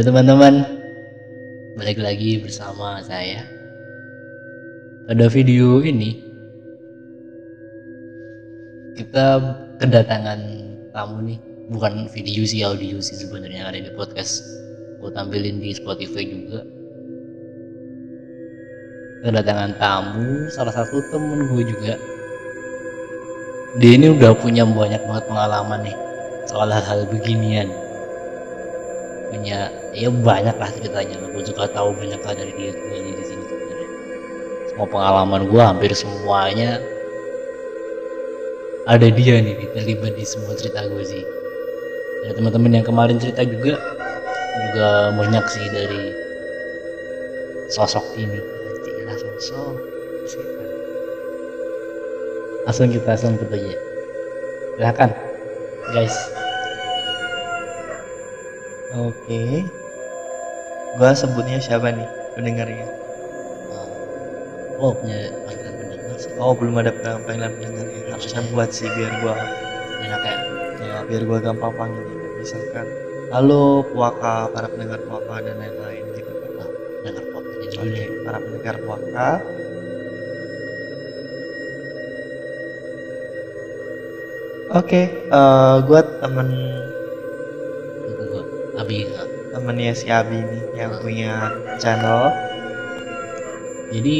Halo teman-teman, balik lagi bersama saya. Pada video ini kita kedatangan tamu nih, bukan video sih audio sih sebenarnya ada di podcast. Gue tampilin di Spotify juga. Kedatangan tamu, salah satu temen gue juga. Dia ini udah punya banyak banget pengalaman nih soal hal-hal beginian punya ya banyak lah ceritanya. Gue juga tahu banyak lah dari dia nih di sini sebenarnya. Semua pengalaman gue hampir semuanya ada dia nih terlibat di semua cerita gue sih. Ada teman-teman yang kemarin cerita juga juga banyak sih dari sosok ini. Cila sosok langsung kita sambut aja. Silakan guys Oke. Gua sebutnya siapa nih pendengarnya? oh punya panggilan pendengar sih Oh belum ada pang- panggilan pendengarnya. Harusnya buat sih biar gua banyak ya ya biar gua gampang panggil. Misalkan halo puaka para pendengar puaka dan lain-lain gitu. Nah, dengar pop aja dulu Oke deh para pendengar puaka. Oke, eh gua temen temennya si Abi nih yang punya channel. jadi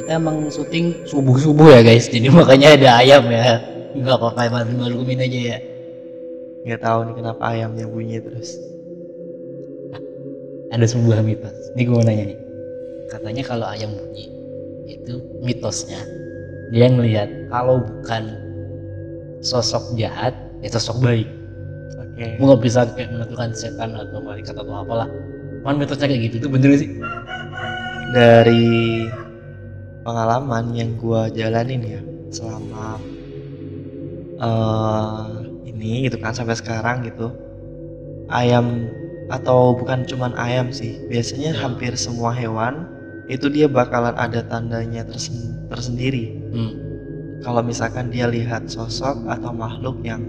kita emang syuting subuh subuh ya guys. Jadi makanya ada ayam ya. Nggak apa-apa malu malumin aja ya. Nggak tahu nih kenapa ayamnya bunyi terus. ada sebuah mitos. Ini gue nanya nih. Katanya kalau ayam bunyi itu mitosnya. Dia ngelihat kalau bukan sosok jahat ya sosok baik Oke. gue nggak bisa kayak menentukan setan atau malaikat atau apalah. Cuman mitosnya kayak gitu. Itu bener sih. Dari pengalaman yang gua jalanin ya selama eh ini gitu kan sampai sekarang gitu. Ayam atau bukan cuman ayam sih biasanya hampir semua hewan itu dia bakalan ada tandanya tersen- tersendiri. Hmm. kalau misalkan dia lihat sosok atau makhluk yang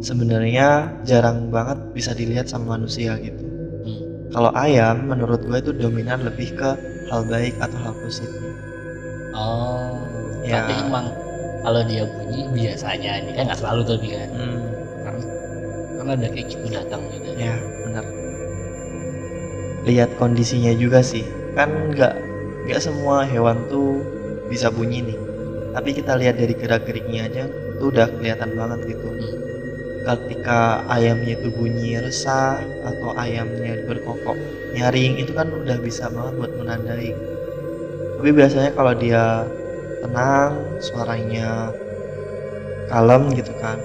sebenarnya jarang banget bisa dilihat sama manusia gitu Hmm. kalau ayam menurut gue itu dominan lebih ke hal baik atau hal positif oh Ya. tapi emang kalau dia bunyi biasanya ini kan nggak selalu tapi kan Hmm, karena karena ada kayak gitu datang gitu ya benar. Lihat kondisinya juga sih. Kan nggak nggak semua hewan tuh bisa bunyi nih. Tapi kita lihat dari gerak-geriknya aja itu udah kelihatan banget gitu. Ketika ayamnya itu bunyi resah atau ayamnya berkokok nyaring itu kan udah bisa banget buat menandai. Tapi biasanya kalau dia tenang, suaranya kalem gitu kan.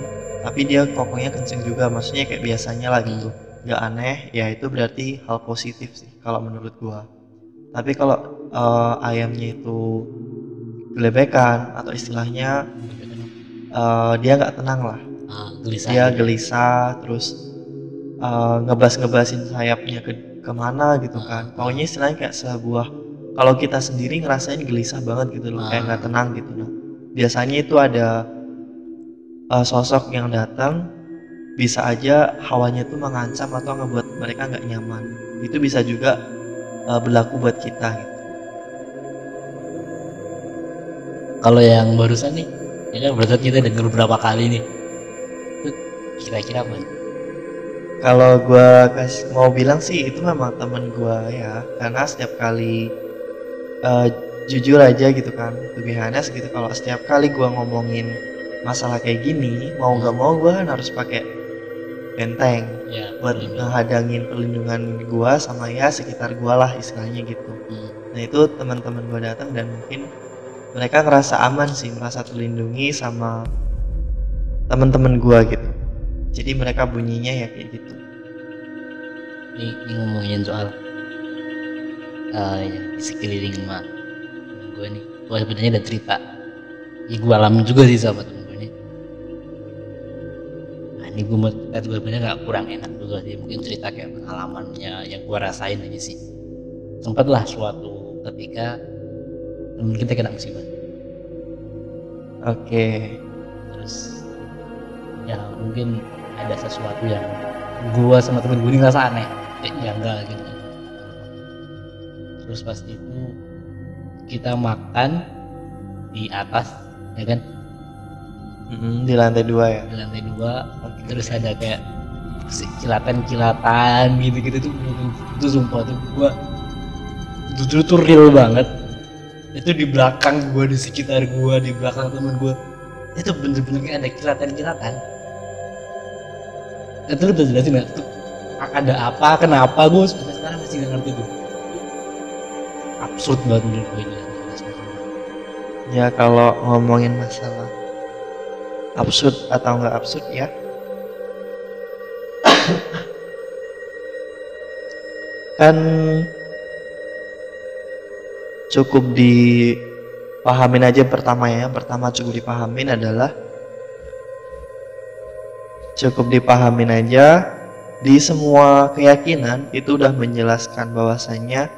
Tapi dia kokoknya kenceng juga, maksudnya kayak biasanya lah gitu. Nggak aneh, ya itu berarti hal positif sih kalau menurut gua. Tapi kalau eh, ayamnya itu gelebekan atau istilahnya eh, dia nggak tenang lah, ah, gelisah dia gitu. gelisah terus eh, ngebas-ngebasin sayapnya ke ke mana gitu kan. Pokoknya istilahnya kayak sebuah kalau kita sendiri ngerasain gelisah banget gitu loh, kayak nggak tenang gitu. Nah, biasanya itu ada eh, sosok yang datang bisa aja hawanya tuh mengancam atau ngebuat mereka nggak nyaman. Itu bisa juga eh, berlaku buat kita gitu. kalau yang barusan nih ya kan berarti kita denger berapa kali nih kira-kira apa Kalau gua kas mau bilang sih itu memang temen gua ya, karena setiap kali eh, jujur aja gitu kan, lebih honest gitu. Kalau setiap kali gua ngomongin masalah kayak gini, mau nggak mau gua kan harus pakai benteng ya buat ini. ngehadangin perlindungan gua sama ya sekitar gua lah istilahnya gitu. Hmm. Nah itu teman-teman gua datang dan mungkin mereka ngerasa aman sih, merasa terlindungi sama teman-teman gua gitu. Jadi mereka bunyinya ya kayak gitu. ini, ini ngomongin soal eh ya, di sekeliling mah gue nih. Gue sebenarnya ada cerita. Ya gue alami juga sih sama temen gue nih nah ini gue mau cerita juga sebenarnya nggak kurang enak juga sih. Mungkin cerita kayak pengalamannya yang gue rasain aja sih. Sempatlah suatu ketika temen kita kena musibah. Oke. terus ya mungkin ada sesuatu yang gua sama temen gue ini ngerasa aneh. Kayak janggal gitu. Terus pas itu kita makan di atas ya kan? Mm, di lantai dua ya? Di lantai dua. Oke. terus ada kayak kilatan-kilatan gitu-gitu tuh itu sumpah tuh gua itu tuh real banget. Itu di belakang gua di sekitar gua di belakang temen gua. Itu bener-bener ada kilatan-kilatan itu lu udah jelasin nggak? Ada apa kenapa? Gua sampai sekarang masih nggak ngerti tuh. Absurd banget menurut gue ini. Ya kalau ngomongin masalah absurd atau nggak absurd ya. Kan cukup dipahamin aja pertama ya. Pertama cukup dipahamin adalah cukup dipahamin aja di semua keyakinan itu udah menjelaskan bahwasanya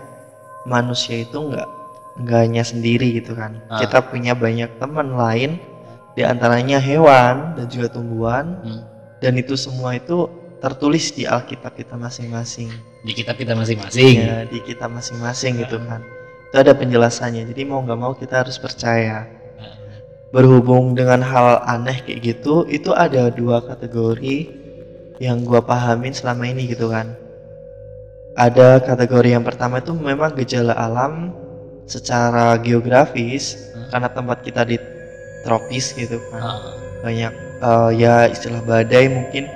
manusia itu nggak nggak hanya sendiri gitu kan. Ah. kita punya banyak teman lain di antaranya hewan dan juga tumbuhan. Hmm. dan itu semua itu tertulis di Alkitab kita masing-masing. Di kitab kita masing-masing. Ya di kita masing-masing gitu kan. Itu ada penjelasannya jadi mau nggak mau kita harus percaya berhubung dengan hal aneh kayak gitu itu ada dua kategori yang gua pahamin selama ini gitu kan ada kategori yang pertama itu memang gejala alam secara geografis Hmm. karena tempat kita di tropis gitu kan Ah, banyak eh, ya istilah badai mungkin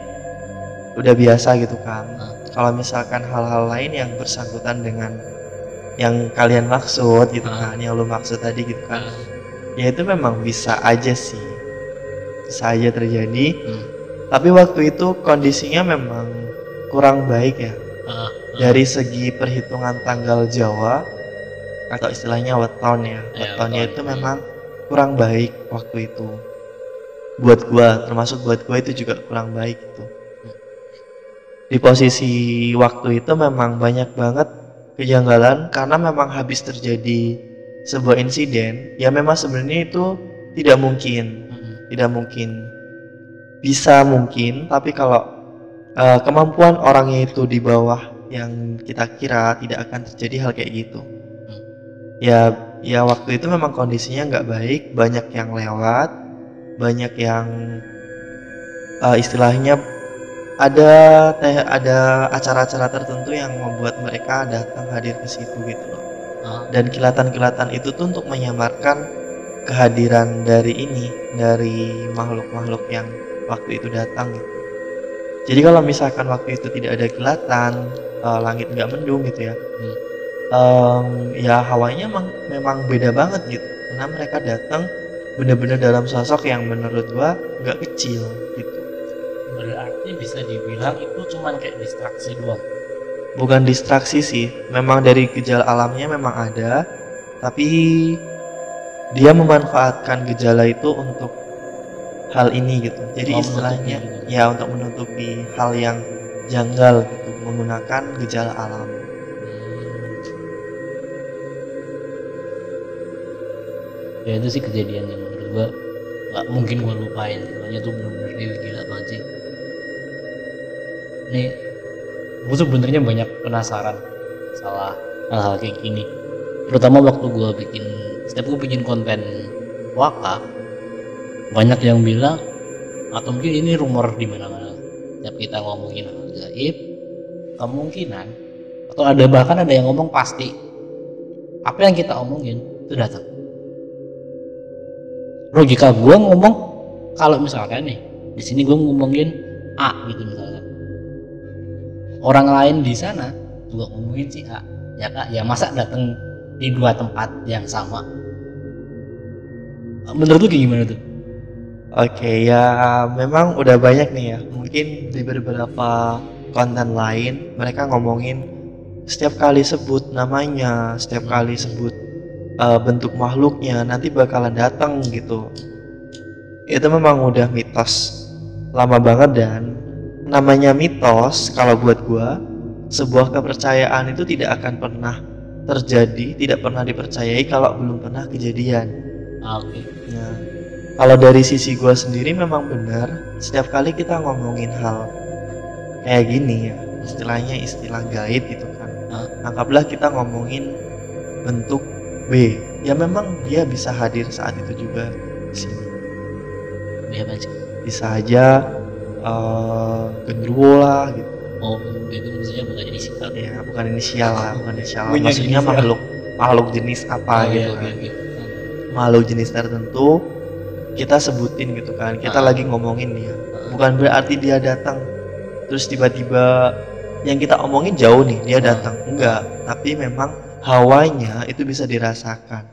udah biasa gitu kan Hmm. kalau misalkan hal-hal lain yang bersangkutan dengan yang kalian maksud gitu Hmm. kan yang lu maksud tadi gitu kan ah, ya itu memang bisa aja sih. Bisa aja terjadi. Hmm, tapi waktu itu kondisinya memang kurang baik ya. Ah, ah. dari segi perhitungan tanggal Jawa atau istilahnya weton ya. Ya, wetonnya weton. itu memang kurang baik waktu itu. Buat gua termasuk buat gua itu juga kurang baik itu di posisi waktu itu memang banyak banget kejanggalan karena memang habis terjadi sebuah insiden ya memang sebenarnya itu tidak mungkin. Hmm, tidak mungkin. Bisa mungkin tapi kalau eh, kemampuan orangnya itu di bawah yang kita kira tidak akan terjadi hal kayak gitu. Ya ya waktu itu memang kondisinya nggak baik banyak yang lewat banyak yang eh, istilahnya ada ada acara-acara tertentu yang membuat mereka datang hadir ke situ gitu loh. Dan kilatan-kilatan itu tuh untuk menyamarkan kehadiran dari ini dari makhluk-makhluk yang waktu itu datang gitu. Jadi kalau misalkan waktu itu tidak ada kilatan, eh, langit nggak mendung gitu ya, Hmm. em, ya hawanya memang, memang beda banget gitu. Karena mereka datang benar-benar dalam sosok yang menurut gua nggak kecil gitu. berarti bisa dibilang itu cuman kayak distraksi doang Bukan distraksi sih, memang dari gejala alamnya memang ada, tapi dia memanfaatkan gejala itu untuk hal ini gitu. Jadi Oh, istilahnya menutupi gitu. ya untuk menutupi hal yang janggal gitu menggunakan gejala alam. ya itu sih kejadian yang menurut gua nggak mungkin gua lupain soalnya tuh bener-bener dia gila banget sih ini gua sebenarnya banyak penasaran salah hal-hal kayak gini. Terutama waktu gua bikin setiap gua bikin konten waka banyak yang bilang atau mungkin ini rumor di mana-mana. Setiap kita ngomongin hal gaib kemungkinan atau ada bahkan ada yang ngomong pasti apa yang kita omongin itu datang. Logika gue ngomong kalau misalkan nih di sini gue ngomongin A gitu misalkan orang lain di sana juga ngomongin si A ya kak ya masa datang di dua tempat yang sama menurut lu kayak gimana tuh Oke, ya memang udah banyak nih ya. Mungkin di beberapa konten lain mereka ngomongin setiap kali sebut namanya, setiap kali sebut uh, bentuk makhluknya nanti bakalan datang gitu. Itu memang udah mitos lama banget dan namanya mitos kalau buat gua sebuah kepercayaan itu tidak akan pernah terjadi, tidak pernah dipercayai kalau belum pernah kejadian. Ah, oke Nah, kalau dari sisi gua sendiri memang benar setiap kali kita ngomongin hal kayak gini ya, istilahnya istilah gaib gitu kan. Hah? Anggaplah kita ngomongin bentuk B ya memang dia bisa hadir saat itu juga di sini bisa aja eh genderuwo lah gitu Oh, itu maksudnya bukan jadi sikap. ya bukan inisial lah bukan inisial Punya maksudnya inisial. makhluk makhluk jenis apa Oh, gitu iya, kan oke, oke. makhluk jenis tertentu kita sebutin gitu kan kita Ah. lagi ngomongin dia Ah. bukan berarti dia datang terus tiba-tiba yang kita omongin jauh nih dia Ah. datang enggak tapi memang hawanya itu bisa dirasakan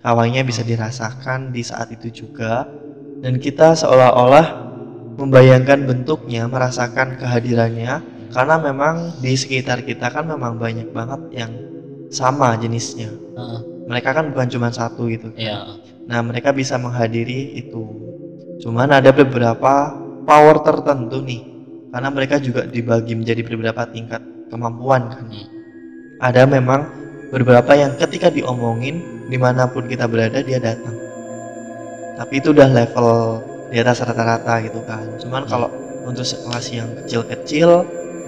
hawanya bisa dirasakan di saat itu juga dan kita seolah-olah membayangkan bentuknya merasakan kehadirannya karena memang di sekitar kita kan memang banyak banget yang sama jenisnya Heeh. mereka kan bukan cuma satu gitu Iya. Nah, mereka bisa menghadiri itu. Cuman ada beberapa power tertentu nih. Karena mereka juga dibagi menjadi beberapa tingkat kemampuan kan. Hmm. Ada memang beberapa yang ketika diomongin di mana pun kita berada dia datang. Tapi itu udah level di atas rata-rata gitu kan. Cuman kalau untuk sekelas yang kecil-kecil,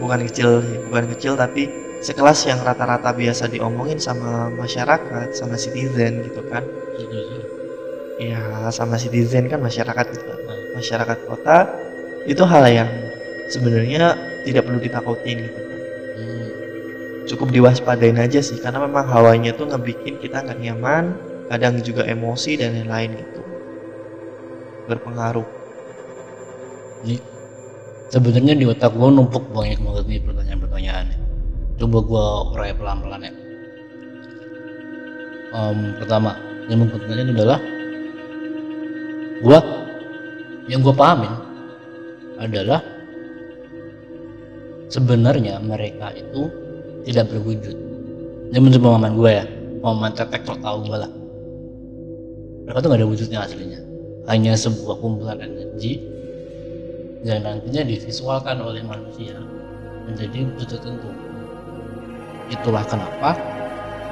bukan kecil, bukan kecil tapi sekelas yang rata-rata biasa diomongin sama masyarakat, sama citizen gitu kan. Ya sama citizen kan masyarakat gitu. Masyarakat kota itu hal yang sebenarnya tidak perlu ditakutin gitu kan. Cukup diwaspadain aja sih karena memang hawanya tuh ngebikin kita nggak nyaman, kadang juga emosi dan lain-lain gitu. Berpengaruh. Ini sebenarnya di otak gue numpuk banyak banget nih pertanyaan-pertanyaan. Coba gue urai pelan-pelan ya. Em, pertama, yang pertanyaan adalah gua yang gue pahamin adalah sebenarnya mereka itu tidak berwujud. Ini menurut pemahaman gue ya, pemahaman tetek tau gue lah. Mereka tuh gak ada wujudnya aslinya, hanya sebuah kumpulan energi yang nantinya divisualkan oleh manusia menjadi wujud tertentu. Itulah kenapa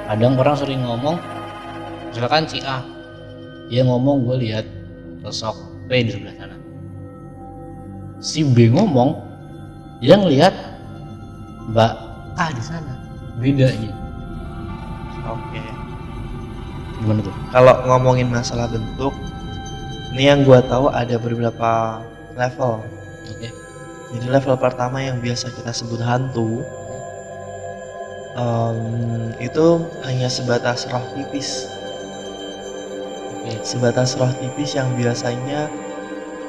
kadang orang sering ngomong, misalkan si A, dia ngomong gue lihat sosok B di sebelah sana. Si B ngomong, dia ngelihat Mbak A di sana. Beda. Oke. Gimana tuh? Kalau ngomongin masalah bentuk, ini yang gua tahu ada beberapa level. Oke. Jadi level pertama yang biasa kita sebut hantu em, itu hanya sebatas roh tipis, Oke. sebatas roh tipis yang biasanya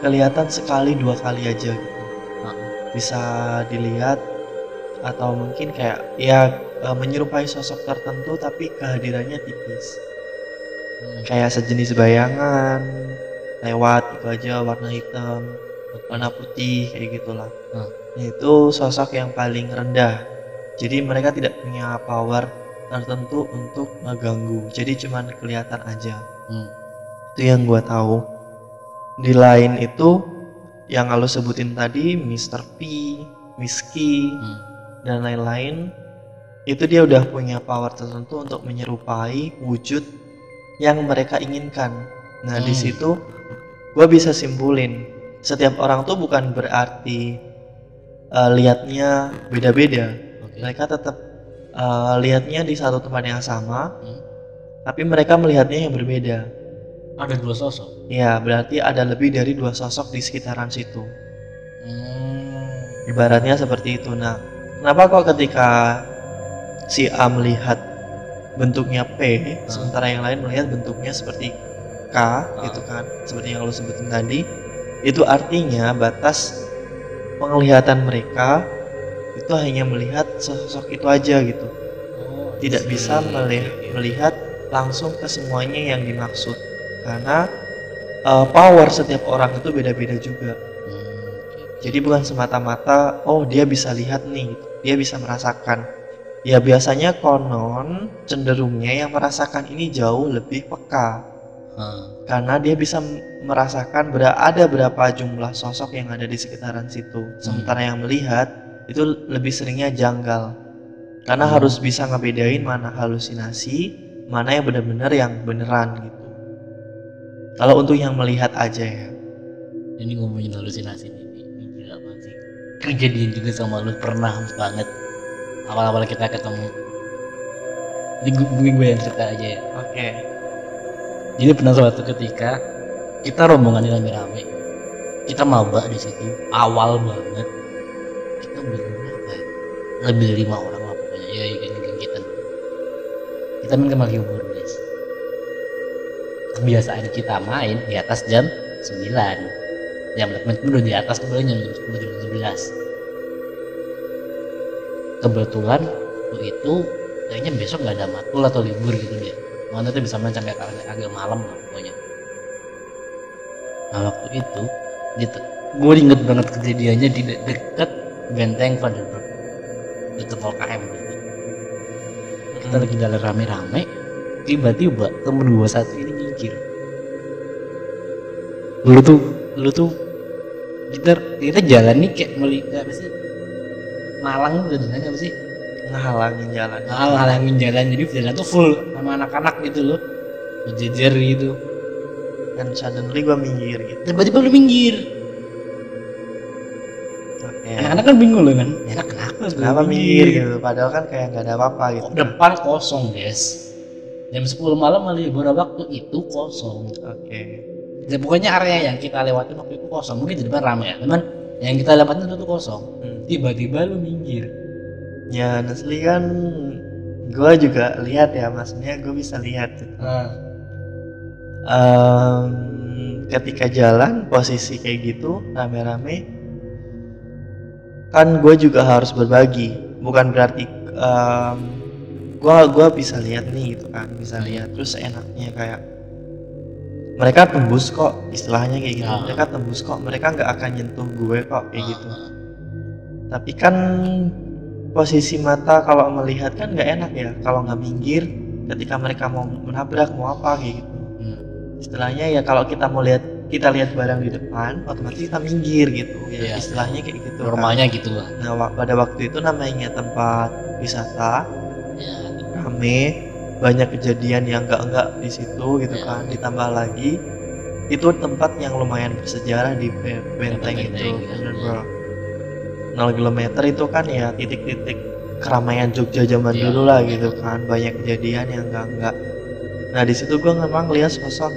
kelihatan sekali dua kali aja gitu. Bisa dilihat atau mungkin kayak ya eh, menyerupai sosok tertentu tapi kehadirannya tipis. Hmm. Kayak sejenis bayangan lewat gitu aja warna hitam, warna putih kayak gitulah. Hmm. Itu sosok yang paling rendah. Jadi mereka tidak punya power tertentu untuk ngeganggu. Jadi cuman kelihatan aja. Hmm. Itu yang gua tahu. Di lain itu yang lo sebutin tadi Mr. P, Whiskey Hmm. dan lain-lain itu dia udah punya power tertentu untuk menyerupai wujud yang mereka inginkan. Nah, di Hmm. situ gue bisa simpulin setiap orang tuh bukan berarti eh, lihatnya beda-beda. Oke. Mereka tetap eh, lihatnya di satu tempat yang sama, Hmm. tapi mereka melihatnya yang berbeda. Ada dua sosok. Ya, berarti ada lebih dari dua sosok di sekitaran situ. Hmm. Ibaratnya seperti itu. Nah, kenapa kok ketika si A melihat bentuknya P, sementara yang lain melihat bentuknya seperti K, gitu kan? Seperti yang lo sebutin tadi, itu artinya batas penglihatan mereka itu hanya melihat sosok itu aja gitu. Oh, Tidak iya, bisa iya, meli- iya. melihat langsung ke semuanya yang dimaksud. Karena eh, power setiap orang itu beda-beda juga. Hmm. Jadi bukan semata-mata oh dia bisa lihat nih, gitu. dia bisa merasakan. Ya biasanya konon cenderungnya yang merasakan ini jauh lebih peka Ah, karena dia bisa merasakan ber- ada berapa jumlah sosok yang ada di sekitaran situ. Sementara yang melihat itu lebih seringnya janggal. Karena Hmm. harus bisa ngebedain mana halusinasi, mana yang benar-benar yang beneran gitu. Kalau untuk yang melihat aja ya. ini ngomongin halusinasi ini, ini gila banget sih. Kejadian juga sama lu pernah banget awal-awal kita ketemu. ini gu- mungkin gue yang cerita aja ya oke jadi pernah suatu ketika kita rombongan rame-rame. Kita maba di situ awal banget. Kita berapa ya? lebih dari lima orang lah pokoknya. Ya ya, geng kita. Kita main ke Malioboro guys. Kebiasaan kita main di atas jam 9 jam main udah di atas tuh jam 10 jam 11 kebetulan waktu itu kayaknya besok nggak ada matkul atau libur gitu deh Makanya tuh bisa main sampai agak, agak malam lah pokoknya. Nah waktu itu gitu gue inget banget kejadiannya di de- dekat benteng Vandenberg. Dekat LKM gitu. kita lagi jalan rame-rame tiba-tiba temen gue satu ini nyingkir. Lu tuh lu tuh kita kita jalan nih kayak melihat apa sih Malang udah jalan apa sih? Ngehalangin jalan. Hal halangin jalan jadi jalan tuh full sama anak-anak gitu loh. Berjejer gitu. Dan suddenly gue minggir gitu. Tiba-tiba lu minggir. Anak-anak kan bingung loh kan? Enak kenapa lu kenapa minggir gitu? Padahal kan kayak nggak ada apa-apa gitu. Depan kosong guys jam 10 malam Malioboro waktu itu kosong. Oke. Ya, pokoknya area yang kita lewatin waktu itu kosong. Mungkin di depan ramai ya teman yang kita lewatin itu tuh kosong. Hmm. tiba-tiba lu minggir. Ya honestly kan gue juga lihat ya maksudnya gue bisa lihat gitu. nah, Em, ketika jalan posisi kayak gitu rame-rame kan gue juga harus berbagi. Bukan berarti em, gua gua bisa lihat nih gitu kan bisa lihat. Terus enaknya kayak mereka tembus kok istilahnya kayak gitu. Ah. mereka tembus kok mereka nggak akan nyentuh gue kok kayak gitu. Ah, tapi kan posisi mata kalau melihat kan nggak enak ya. Kalau nggak minggir ketika mereka mau menabrak mau apa gitu. Hmm. istilahnya ya kalau kita mau lihat kita lihat barang di depan otomatis kita minggir gitu. Ya Iya. istilahnya kayak gitu kan. normalnya gitu lah. Nah pada waktu itu namanya tempat wisata. Ya rame banyak kejadian yang enggak enggak di situ gitu Iya. kan. Ditambah lagi itu tempat yang lumayan bersejarah di Be- benteng Benteng, itu. bro 0 km itu kan ya titik-titik keramaian Jogja zaman Iya. dulu lah gitu kan. Banyak kejadian yang enggak enggak nah di situ gue memang lihat sosok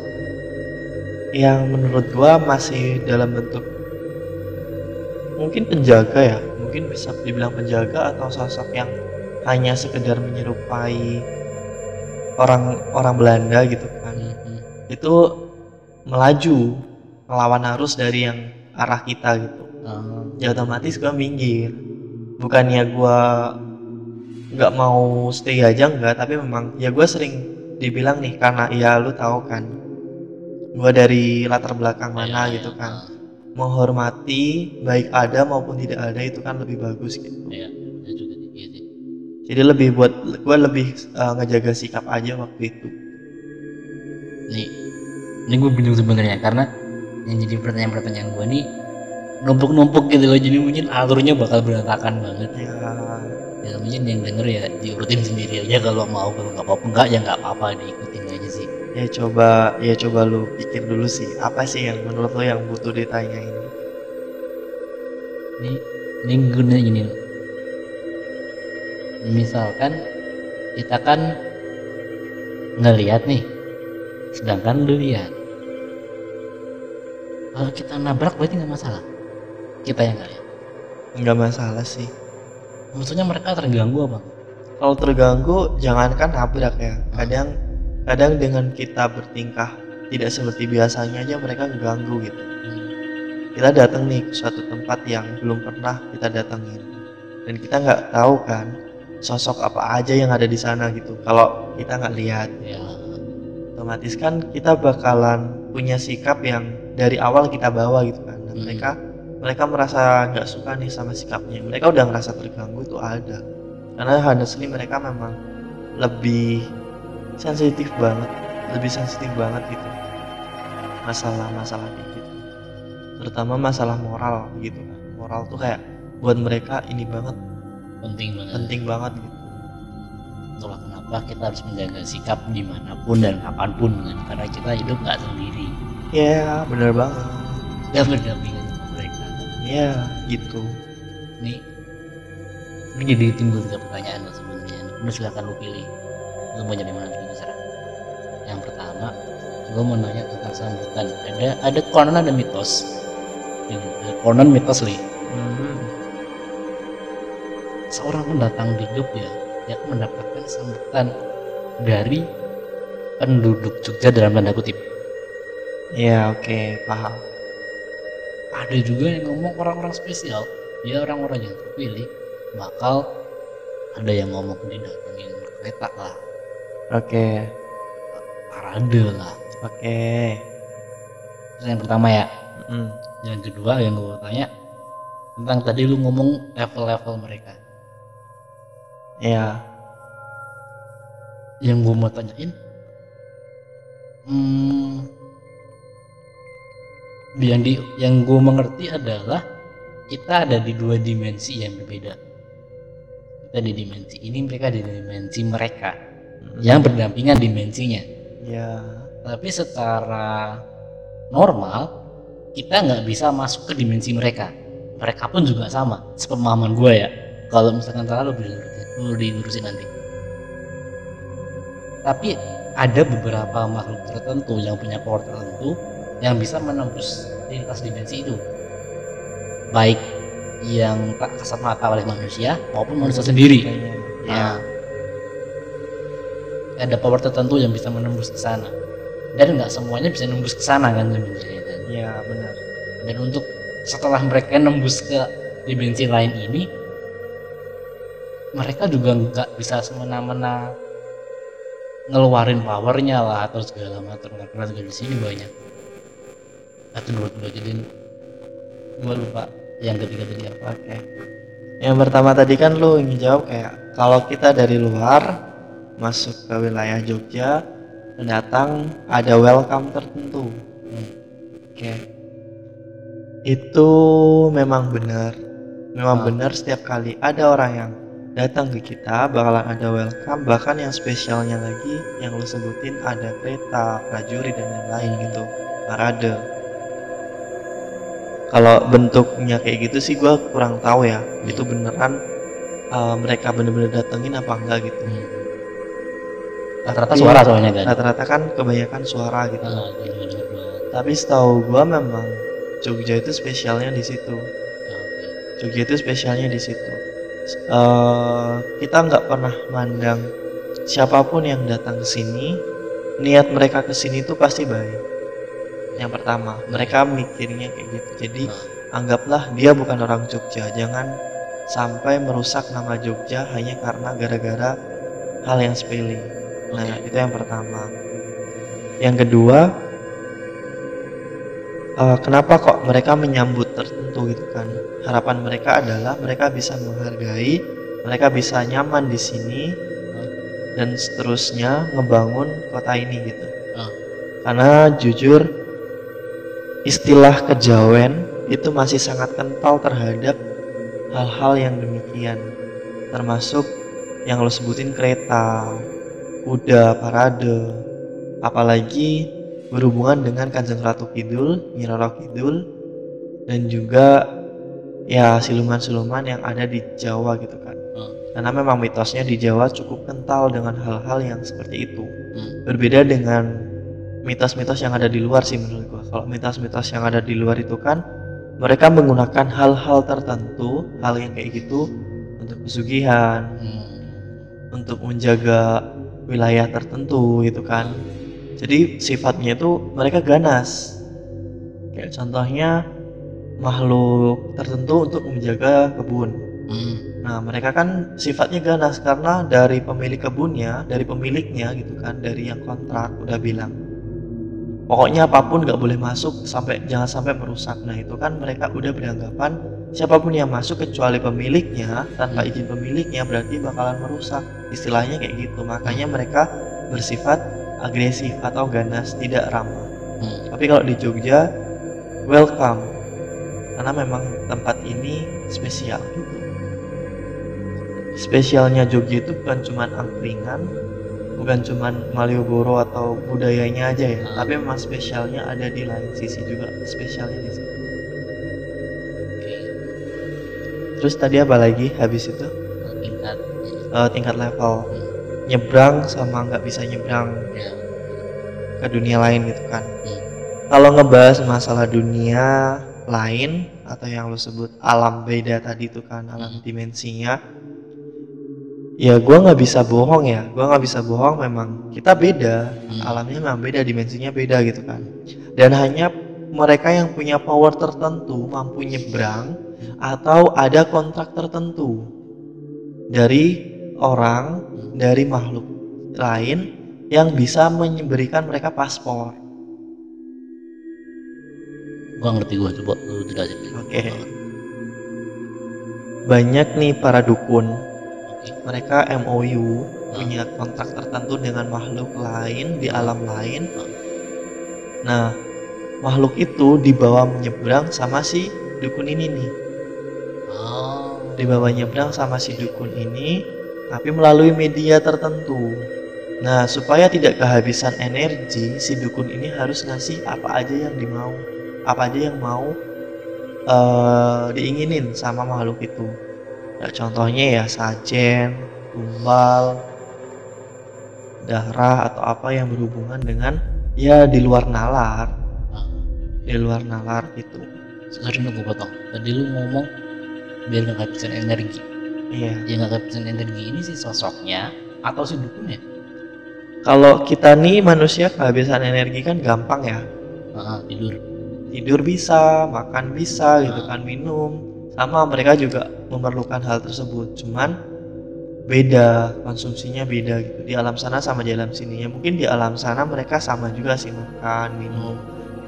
yang menurut gua masih dalam bentuk mungkin penjaga ya mungkin bisa dibilang penjaga atau sosok yang hanya sekedar menyerupai orang orang Belanda gitu kan. Hmm, hmm. itu melaju melawan arus dari yang arah kita gitu. Ah, ya otomatis gua minggir bukannya gua nggak mau stay aja enggak tapi memang ya gua sering dibilang nih karena ya lu tahu kan gua dari latar belakang mana iya, gitu iya. kan menghormati baik ada maupun tidak ada itu kan lebih bagus gitu Iya, iya juga iya sih. jadi lebih buat gua lebih eh, ngejaga sikap aja waktu itu Nih, ini gue bingung sebenarnya karena yang jadi pertanyaan-pertanyaan gue nih numpuk-numpuk gitu loh. Jadi mungkin alurnya bakal berantakan banget. Ya. Ya mungkin yang denger ya diurutin sendiri aja kalau mau. Kalau nggak apa-apa enggak ya nggak apa-apa diikutin aja sih. Ya coba ya coba lu pikir dulu sih apa sih yang menurut lo yang butuh ditanyain ini? Ini guna gini loh. Misalkan kita kan ngelihat nih sedangkan lu lihat. Kalau kita nabrak berarti nggak masalah kita yang nggak nggak masalah sih. Maksudnya mereka terganggu apa? Kalau terganggu jangankan nabrak ya. Kadang kadang dengan kita bertingkah tidak seperti biasanya aja mereka ngeganggu gitu. Hmm, kita datang nih ke suatu tempat yang belum pernah kita datengin. Dan kita nggak tahu kan sosok apa aja yang ada di sana gitu. Kalau kita nggak lihat. Ya otomatis kan kita bakalan punya sikap yang dari awal kita bawa gitu kan. Dan Hmm. mereka mereka merasa nggak suka nih sama sikapnya. Mereka udah ngerasa terganggu itu ada. Karena honestly mereka memang lebih sensitif banget lebih sensitif banget gitu. Masalah-masalah kayak gitu. Terutama masalah moral gitu. Kan moral tuh kayak buat mereka ini banget. Penting banget. Penting banget gitu. Itulah kenapa kita harus menjaga sikap di mana pun dan kapan pun kan karena kita hidup nggak sendiri. Ya bener banget. Sama mereka ya gitu. Ini ini jadi timbul tiga pertanyaan lo sebenarnya. Lu silakan lu pilih. Lu mau jadi mana? Juga terserah. Yang pertama gue mau nanya tentang sambutan. Ada ada konon ada mitos. Ini, ada konon mitos li. Mhm. seorang pendatang di Jogja yang mendapatkan sambutan dari penduduk Jogja dalam tanda kutip. Ya oke paham ada juga yang ngomong orang-orang spesial. Ya orang-orang yang terpilih. Bakal ada yang ngomong didatengin kereta lah. Oke. Parade lah. Oke. Terus yang pertama ya. Mhm. yang kedua yang gue tanya tentang tadi lu ngomong level-level mereka. Ya yang gue mau tanyain hmm, yang di yang gue mengerti adalah kita ada di dua dimensi yang berbeda. Kita di dimensi ini mereka di dimensi mereka. Mhm. yang berdampingan dimensinya. Ya. Tapi secara normal kita nggak bisa masuk ke dimensi mereka. Mereka pun juga sama sepemahaman gue ya. Kalau misalkan salah lu dilurusin, lu dilurusin nanti. Tapi ada beberapa makhluk tertentu yang punya power tertentu yang bisa menembus lintas dimensi itu baik yang tak kasat mata oleh manusia maupun manusia sendiri Kayaknya. ya Nah, ada power tertentu yang bisa menembus ke sana. Dan nggak semuanya bisa nembus ke sana kan sebenarnya kan. ya benar Dan untuk setelah mereka nembus ke dimensi lain ini, mereka juga nggak bisa semena-mena ngeluarin powernya lah atau segala macam karena juga di sini banyak. Atau dua dua jadi gua lupa yang ketiga tadi apa? Oke. Yang pertama tadi kan lu ingin jawab kayak kalau kita dari luar masuk ke wilayah Jogja pendatang ada welcome tertentu. Hmm. Oke. Itu memang benar. Memang Ah. benar setiap kali ada orang yang datang ke kita bakalan ada welcome bahkan yang spesialnya lagi yang lu sebutin ada kereta, prajurit dan lain-lain gitu. Parade. Kalau bentuknya kayak gitu sih gua kurang tahu ya. Itu beneran uh, mereka bener-bener datengin apa enggak gitu. Hmm. Rata-rata Tapi suara soalnya kan. Rata-rata kan kebanyakan suara gitu. Ah. Tapi setahu gua memang Jogja itu spesialnya di situ. Oke. Jogja itu spesialnya di situ. Eh, kita nggak pernah mandang siapa pun yang datang ke sini, niat mereka ke sini itu pasti baik. Yang pertama, mereka mikirnya kayak gitu. Jadi Nah, anggaplah dia bukan orang Jogja. Jangan sampai merusak nama Jogja hanya karena gara-gara hal yang sepele. Nah, Oke. itu yang pertama. Yang kedua, eh, kenapa kok mereka menyambut tertentu gitu kan? Harapan mereka adalah mereka bisa menghargai, mereka bisa nyaman di sini, dan seterusnya ngebangun kota ini gitu. Ah. Karena jujur, istilah kejawen itu masih sangat kental terhadap hal-hal yang demikian, termasuk yang lo sebutin kereta, kuda, parade, apalagi berhubungan dengan Kanjeng Ratu Kidul, Nyi Roro Kidul, dan juga ya siluman-siluman yang ada di Jawa gitu kan. Hmm. Karena memang mitosnya di Jawa cukup kental dengan hal-hal yang seperti itu. Hmm. Berbeda dengan mitos-mitos yang ada di luar sih menurut gua. Kalau mitos-mitos yang ada di luar itu kan mereka menggunakan hal-hal tertentu, hal yang kayak gitu untuk pesugihan, Hmm. untuk menjaga wilayah tertentu gitu kan jadi sifatnya itu mereka ganas kayak contohnya makhluk tertentu untuk menjaga kebun Hmm. nah mereka kan sifatnya ganas karena dari pemilik kebunnya dari pemiliknya gitu kan dari yang kontrak udah bilang pokoknya apa pun nggak boleh masuk sampai jangan sampai merusak. Nah itu kan mereka udah beranggapan siapa pun yang masuk kecuali pemiliknya tanpa izin pemiliknya berarti bakalan merusak. Istilahnya kayak gitu. Makanya mereka bersifat agresif atau ganas tidak ramah. Hmm. tapi kalau di Jogja welcome. Karena memang tempat ini spesial gitu. Spesialnya Jogja itu bukan cuman angkringan bukan cuman Malioboro atau budayanya aja ya Hmm. tapi memang spesialnya ada di lain sisi juga spesialnya di situ terus tadi apa lagi habis itu Tingkat. Eh, tingkat level nyebrang sama nggak bisa nyebrang ya ke dunia lain gitu kan Hmm. kalau ngebahas masalah dunia lain atau yang lo sebut alam beda tadi itu kan alam Hmm. dimensinya ya gua nggak bisa bohong ya. Gua nggak bisa bohong memang kita beda. Hmm. alamnya memang beda dimensinya beda gitu kan. Dan hanya mereka yang punya power tertentu mampu nyebrang atau ada kontrak tertentu dari orang dari makhluk lain yang bisa memberikan mereka paspor. Gua ngerti gua coba lu jelasin. Oke. banyak nih para dukun mereka MOU punya kontrak tertentu dengan makhluk lain di alam lain. Nah makhluk itu dibawa menyeberang sama si dukun ini nih. Oh. Dibawa nyebrang sama si dukun ini tapi melalui media tertentu. Nah supaya tidak kehabisan energi si dukun ini harus ngasih apa aja yang dimau apa aja yang mau eh, diinginin sama makhluk itu ya, contohnya ya sajen tumbal darah atau apa yang berhubungan dengan ya di luar nalar. Di luar nalar gitu sorry gua potong. Tadi lu ngomong biar nggak kehabisan energi. Iya. Ya nggak kehabisan energi ini sih sosoknya atau si dukunnya Kalau kita nih manusia kehabisan energi kan gampang ya. ah tidur. Tidur bisa, makan bisa gitu kan, minum. Sama mereka juga memerlukan hal tersebut. Cuman beda, konsumsinya beda gitu. Di alam sana sama di alam sini. Ya mungkin di alam sana mereka sama juga sih makan, minum.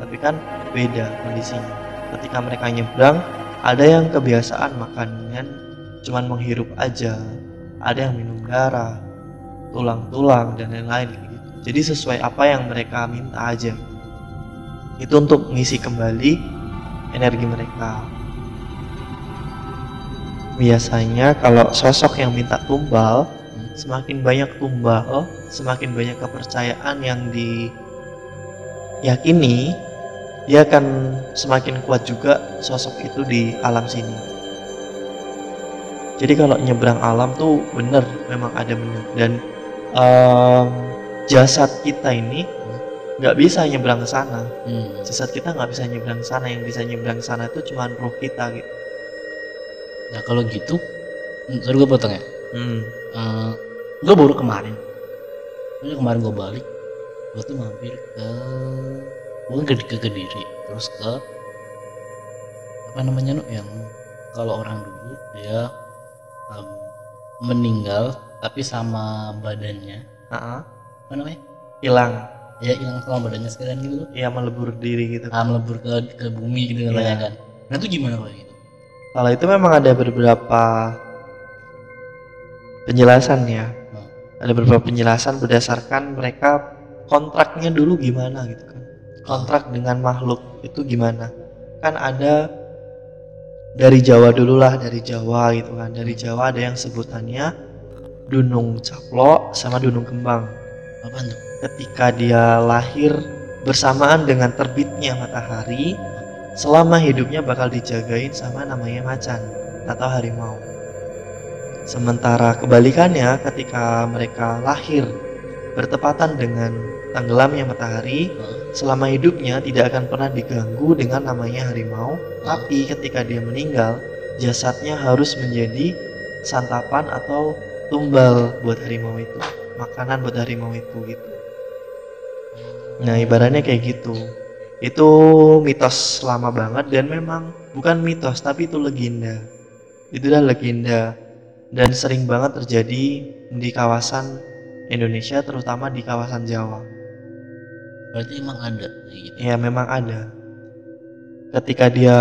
Tapi kan beda kondisinya. Ketika mereka nyebrang, ada yang kebiasaan makannya cuman menghirup aja. Ada yang minum darah, tulang-tulang dan lain-lain gitu. Jadi sesuai apa yang mereka minta aja. Itu untuk mengisi kembali energi mereka. Biasanya kalau sosok yang minta tumbal, semakin banyak tumbal, semakin banyak kepercayaan yang diyakini, dia akan semakin kuat juga sosok itu di alam sini. Jadi kalau nyebrang alam tuh bener, memang ada bener. Dan em, jasad kita ini nggak bisa nyebrang ke sana. hmm. Jasad kita nggak bisa nyebrang ke sana. Yang bisa nyebrang ke sana itu cuma roh kita gitu. Nah kalau gitu hmm, sorry gue potong ya Hmm. Eh, gue baru kemarin ini kemarin gue balik gue tuh mampir ke gue ke, ke kediri terus ke apa namanya nu yang kalau orang dulu dia em, meninggal tapi sama badannya Ah, apa namanya hilang. ya hilang sama badannya sekalian gitu loh Ya melebur diri gitu. ah, melebur ke ke bumi gitu Iya. katanya kan nah itu gimana kalau gitu Kalau itu memang ada beberapa penjelasan ya. Hmm. Ada beberapa penjelasan berdasarkan mereka kontraknya dulu gimana gitu kan. Kontrak dengan makhluk itu gimana? Kan ada dari Jawa dulu lah, dari Jawa gitu kan. Dari Jawa ada yang sebutannya Dunung Caplok sama Dunung Kembang. apa tuh Ketika dia lahir bersamaan dengan terbitnya matahari, selama hidupnya bakal dijagain sama namanya macan atau harimau. Sementara kebalikannya ketika mereka lahir bertepatan dengan tenggelamnya matahari, selama hidupnya tidak akan pernah diganggu dengan namanya harimau, tapi ketika dia meninggal, jasadnya harus menjadi santapan atau tumbal buat harimau itu, makanan buat harimau itu gitu. Nah, ibaratnya kayak gitu. Itu mitos lama banget dan memang bukan mitos tapi itu legenda. Itu adalah legenda dan sering banget terjadi di kawasan Indonesia terutama di kawasan Jawa. berarti emang ada gitu Ya memang ada. Ketika dia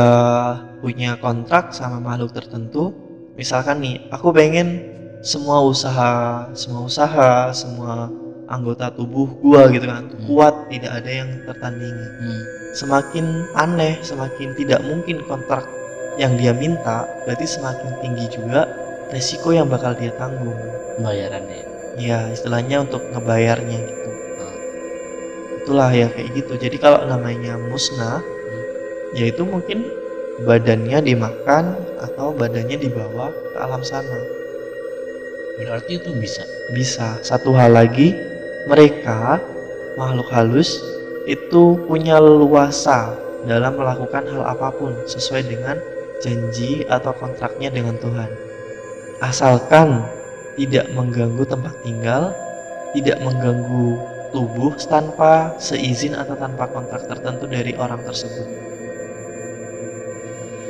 punya kontrak sama makhluk tertentu, misalkan nih, aku pengen semua usaha, semua usaha, semua anggota tubuh gua gitu kan Hmm. kuat, tidak ada yang tertandingi. hmm. Semakin aneh, semakin tidak mungkin kontrak yang dia minta, berarti semakin tinggi juga resiko yang bakal dia tanggung. bayarannya Ya, istilahnya untuk ngebayarnya gitu. Nah, itulah ya kayak gitu jadi kalau namanya musnah yaitu mungkin badannya dimakan atau badannya dibawa ke alam sana berarti itu bisa Bisa. Satu hal lagi, mereka makhluk halus itu punya leluasa dalam melakukan hal apa pun sesuai dengan janji atau kontraknya dengan Tuhan. Asalkan tidak mengganggu tempat tinggal, tidak mengganggu tubuh tanpa seizin atau tanpa kontrak tertentu dari orang tersebut.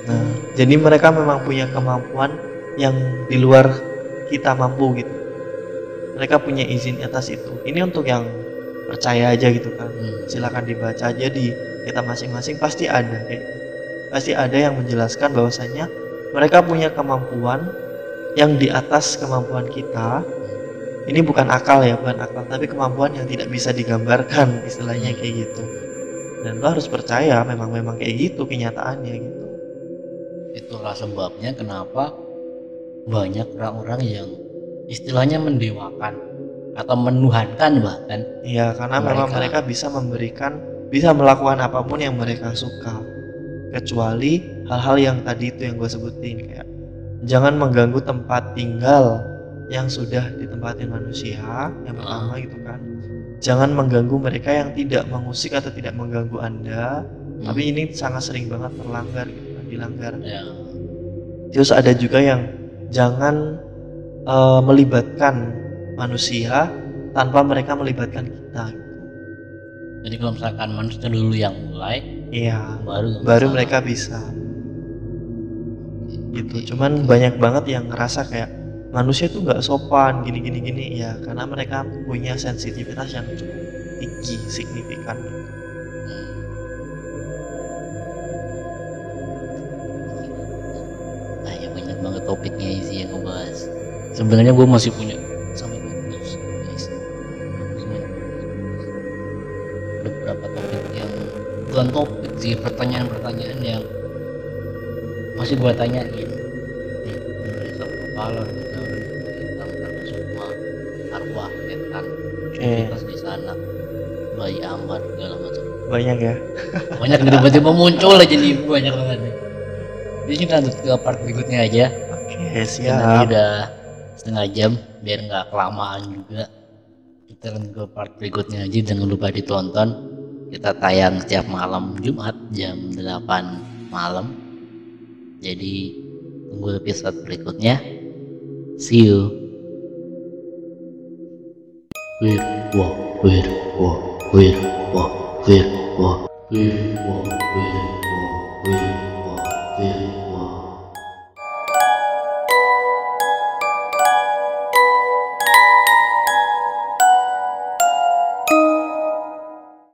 Nah, jadi mereka memang punya kemampuan yang di luar kita mampu gitu. Mereka punya izin atas itu. Ini untuk yang percaya aja gitu kan. Hmm. Silakan dibaca aja di kita masing-masing pasti ada kayak gitu. Pasti ada yang menjelaskan bahwasanya mereka punya kemampuan yang di atas kemampuan kita. Ini bukan akal ya, bukan akal, tapi kemampuan yang tidak bisa digambarkan istilahnya kayak gitu. Dan lo harus percaya memang memang kayak gitu kenyataannya gitu. itulah sebabnya kenapa banyak orang-orang yang istilahnya mendewakan atau menuhankan bahkan Iya, karena memang Mereka- mereka bisa memberikan, bisa melakukan apa pun yang mereka suka. Kecuali hal-hal yang tadi itu yang gue sebutin kayak jangan mengganggu tempat tinggal yang sudah ditempatin manusia yang pertama gitu kan. Jangan mengganggu mereka yang tidak mengusik atau tidak mengganggu Anda. Hmm. Tapi ini sangat sering banget terlanggar gitu kan, dilanggar. ya Terus ada juga yang jangan eh, melibatkan manusia tanpa mereka melibatkan kita. jadi kalau misalkan manusia dulu yang mulai Iya, baru baru masalah. mereka bisa gitu. Cuman banyak banget yang ngerasa kayak manusia tuh nggak sopan gini gini gini ya karena mereka punya sensitivitas yang cukup tinggi signifikan. Hmm. Nah, ya banyak banget topiknya sih yang ngebahas. Sebenarnya gue masih punya sampai bagus, guys. Beberapa topik yang bukan topik sih, pertanyaan-pertanyaan yang masih gue tanyain. Sama kepala tentang semua arwah setan Oke, aktivitas di sana, bayi amar segala macam banyak ya. banyak tiba-tiba muncul aja nih banyak banget nih jadi kita lanjut ke part berikutnya aja Oke, nanti siap. udah setengah jam biar nggak kelamaan juga kita lanjut ke part berikutnya aja jangan lupa ditonton kita tayang setiap malam Jumat jam 8 malam jadi tunggu episode berikutnya see you wir wah wir wah wir wah wir wah wir